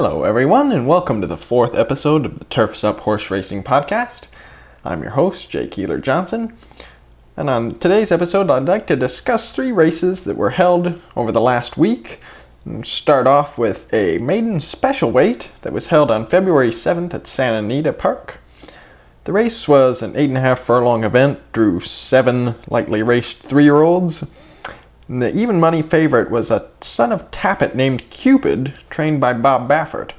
Hello, everyone, and welcome to the fourth episode of the Turf's Up Horse Racing Podcast. I'm your host, J. Keeler Johnson, and on today's episode, I'd like to discuss three races that were held over the last week. And start off with a maiden special weight that was held on February 7th at Santa Anita Park. The race was an 8.5 furlong event, drew seven lightly raced three year olds. The even money favorite was a son of Tapit named Cupid, trained by Bob Baffert.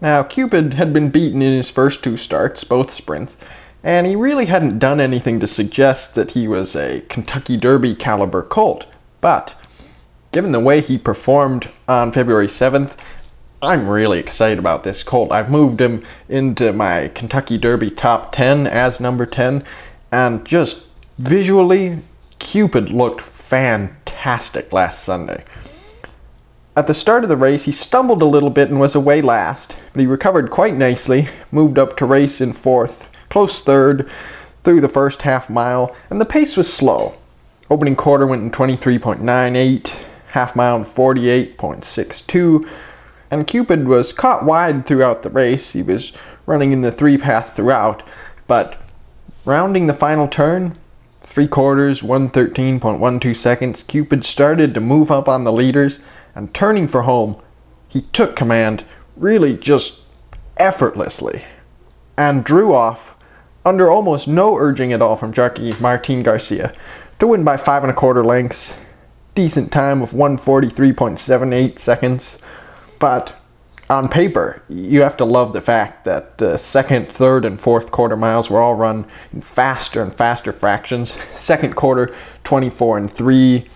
Now, Cupid had been beaten in his first two starts, both sprints, and he really hadn't done anything to suggest that he was a Kentucky Derby caliber colt. But, given the way he performed on February 7th, I'm really excited about this colt. I've moved him into my Kentucky Derby top 10 as number 10, and just visually, Cupid looked fantastic fantastic last Sunday. At the start of the race, he stumbled a little bit and was away last, but he recovered quite nicely, moved up to race in fourth, close third through the first half mile, and the pace was slow. Opening quarter went in 23.98, half mile in 48.62, and Cupid was caught wide throughout the race. He was running in the three path throughout, but rounding the final turn, Three quarters, 113.12 seconds, Cupid started to move up on the leaders, and turning for home, he took command really just effortlessly and drew off under almost no urging at all from jockey Martin Garcia to win by five and a quarter lengths. Decent time of 143.78 seconds, but on paper, you have to love the fact that the second, third, and fourth quarter miles were all run in faster and faster fractions. Second quarter, 24 and 3.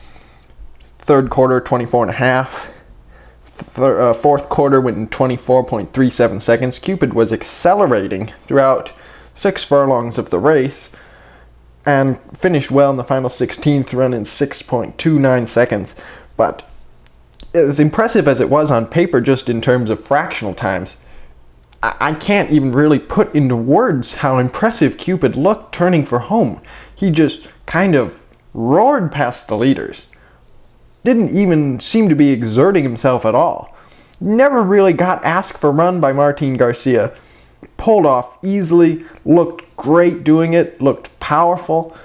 Third quarter, 24 and a half. Uh, fourth quarter went in 24.37 seconds. Cupid was accelerating throughout six furlongs of the race and finished well in the final 16th run in 6.29 seconds. But as impressive as it was on paper, just in terms of fractional times, I, can't even really put into words how impressive Cupid looked turning for home. He just kind of roared past the leaders. Didn't even seem to be exerting himself at all. Never really got asked for run by Martin Garcia. Pulled off easily, looked great doing it, looked powerful.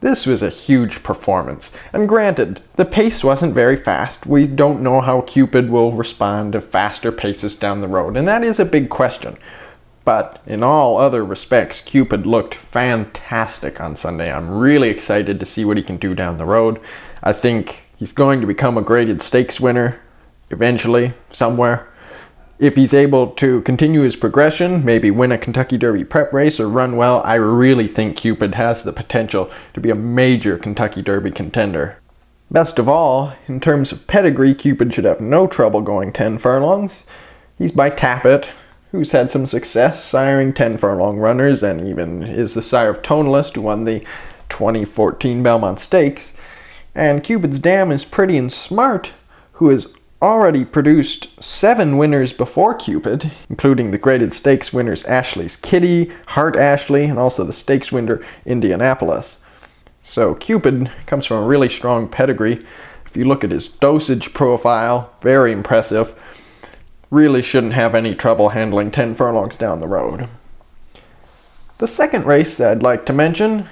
This was a huge performance, and granted, the pace wasn't very fast. We don't know how Cupid will respond to faster paces down the road, and that is a big question. But in all other respects, Cupid looked fantastic on Sunday. I'm really excited to see what he can do down the road. I think he's going to become a graded stakes winner eventually, somewhere if he's able to continue his progression, maybe win a Kentucky Derby prep race or run well, I really think Cupid has the potential to be a major Kentucky Derby contender. Best of all, in terms of pedigree, Cupid should have no trouble going 10 furlongs. He's by Tapit, who's had some success siring 10 furlong runners and even is the sire of Tonalist, who won the 2014 Belmont Stakes. And Cupid's dam is pretty and smart, who is already produced seven winners before Cupid, including the graded stakes winners Ashley's Kitty, Heart Ashley, and also the stakes winner Indianapolis. So Cupid comes from a really strong pedigree. If you look at his dosage profile, very impressive. Really shouldn't have any trouble handling 10 furlongs down the road. The second race that I'd like to mention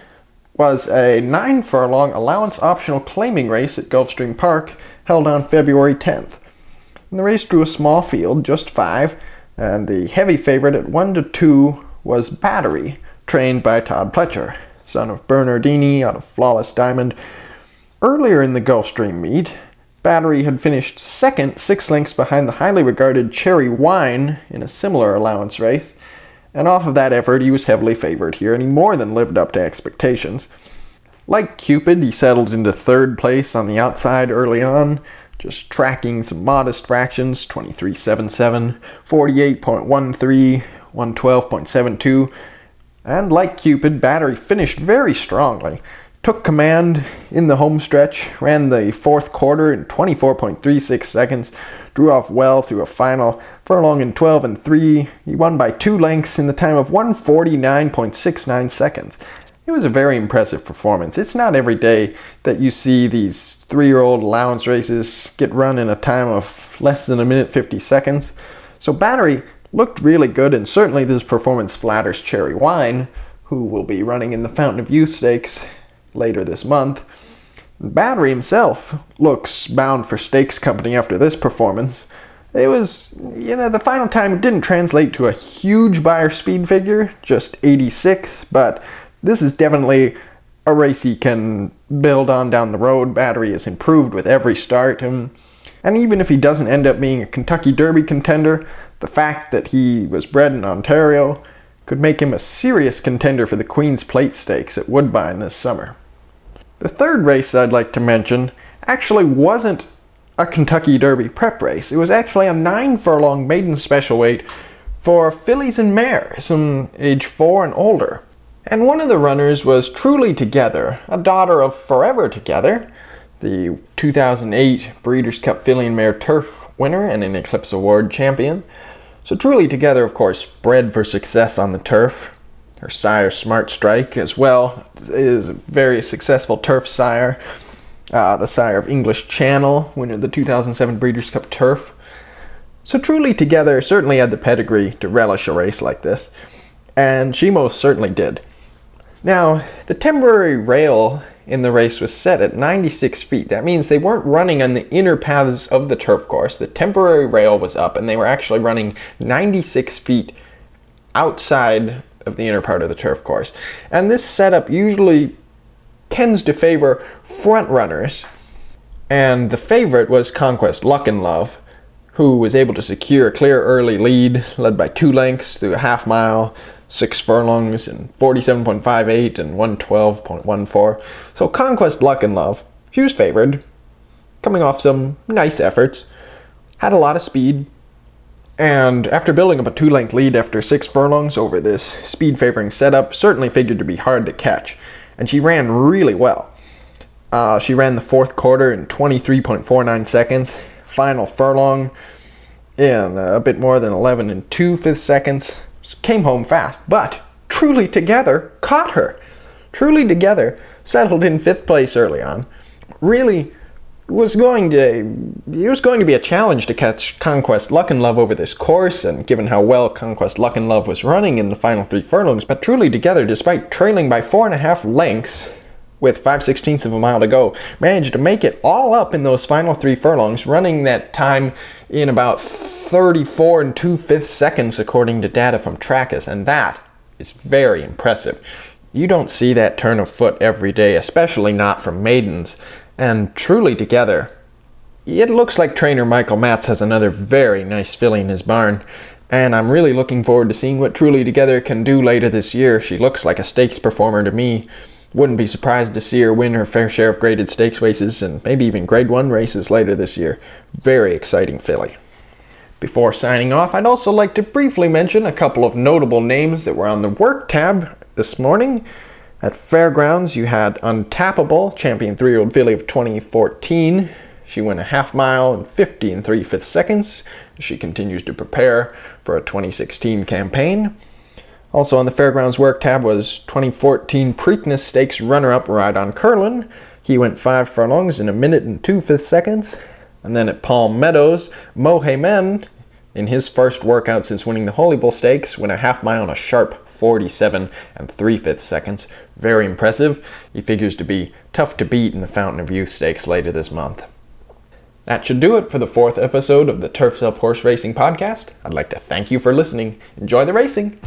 was a 9 furlong allowance optional claiming race at Gulfstream Park held on February 10th. And the race drew a small field, just five, and the heavy favorite at 1 to 2 was Battery, trained by Todd Pletcher, son of Bernardini out of Flawless Diamond. Earlier in the Gulfstream meet, Battery had finished second, six lengths behind the highly regarded Cherry Wine in a similar allowance race, and off of that effort, he was heavily favored here, and he more than lived up to expectations. Like Cupid, he settled into third place on the outside early on, just tracking some modest fractions 23.77, 48.13, 112.72. And like Cupid, Battery finished very strongly. Took command in the home stretch, ran the fourth quarter in 24.36 seconds, drew off well through a final furlong in 12 and 3. He won by two lengths in the time of 149.69 seconds it was a very impressive performance. It's not every day that you see these three year old allowance races get run in a time of less than a minute 50 seconds. So Battery looked really good, and certainly this performance flatters Cherry Wine, who will be running in the Fountain of Youth Stakes later this month. Battery himself looks bound for stakes company after this performance. It was, you know, the final time didn't translate to a huge Beyer speed figure, just 86, but this is definitely a race he can build on down the road. Battery has improved with every start, and, and even if he doesn't end up being a Kentucky Derby contender, the fact that he was bred in Ontario could make him a serious contender for the Queen's Plate Stakes at Woodbine this summer. The third race I'd like to mention actually wasn't a Kentucky Derby prep race. It was actually a nine furlong maiden special weight for fillies and mares, some age four and older. And one of the runners was Truly Together, a daughter of Forever Together, the 2008 Breeders' Cup Filly and Mare Turf winner and an Eclipse Award champion. So Truly Together, of course, bred for success on the turf. Her sire, Smart Strike, as well, is a very successful turf sire. Uh, the sire of English Channel, winner of the 2007 Breeders' Cup Turf. So Truly Together certainly had the pedigree to relish a race like this, and she most certainly did. Now, the temporary rail in the race was set at 96 feet. That means they weren't running on the inner paths of the turf course. The temporary rail was up, and they were actually running 96 feet outside of the inner part of the turf course. And this setup usually tends to favor front runners. And the favorite was Conquest Luck and Love, who was able to secure a clear early lead, led by two lengths through a half mile, six furlongs, and 47.58 and 112.14. So Conquest Luck and Love, was favored, coming off some nice efforts, had a lot of speed, and after building up a two length lead after six furlongs over this speed favoring setup, certainly figured to be hard to catch and she ran really well. Uh, she ran the fourth quarter in 23.49 seconds, final furlong in a bit more than 11 and 2 fifth seconds. Came home fast, but Truly Together caught her. Truly Together settled in fifth place early on. Really was going to it was going to be a challenge to catch Conquest Luck and Love over this course, and given how well Conquest Luck and Love was running in the final three furlongs, but truly together, despite trailing by four and a half lengths with five sixteenths of a mile to go, managed to make it all up in those final three furlongs, running that time in about 34 and two fifths seconds according to data from Trakus, and that is very impressive. You don't see that turn of foot every day, especially not from maidens and truly together. It looks like trainer Michael Matz has another very nice filly in his barn, and I'm really looking forward to seeing what Truly Together can do later this year. She looks like a stakes performer to me. Wouldn't be surprised to see her win her fair share of graded stakes races and maybe even grade 1 races later this year. Very exciting filly. Before signing off, I'd also like to briefly mention a couple of notable names that were on the work tab this morning. At Fairgrounds, you had Untappable, champion three year old filly of 2014. She went a half mile in 50 and 3 fifths seconds. She continues to prepare for a 2016 campaign. Also on the Fairgrounds work tab was 2014 Preakness Stakes runner up Ride on Curlin. He went 5 furlongs in a minute and 2 fifths seconds. And then at Palm Meadows, Mohaymen in his first workout since winning the Holy Bull Stakes, went a half mile in a sharp 47 and 3 fifths seconds. Very impressive. He figures to be tough to beat in the Fountain of Youth Stakes later this month. That should do it for the fourth episode of the Turf's Up Horse Racing Podcast. I'd like to thank you for listening. Enjoy the racing!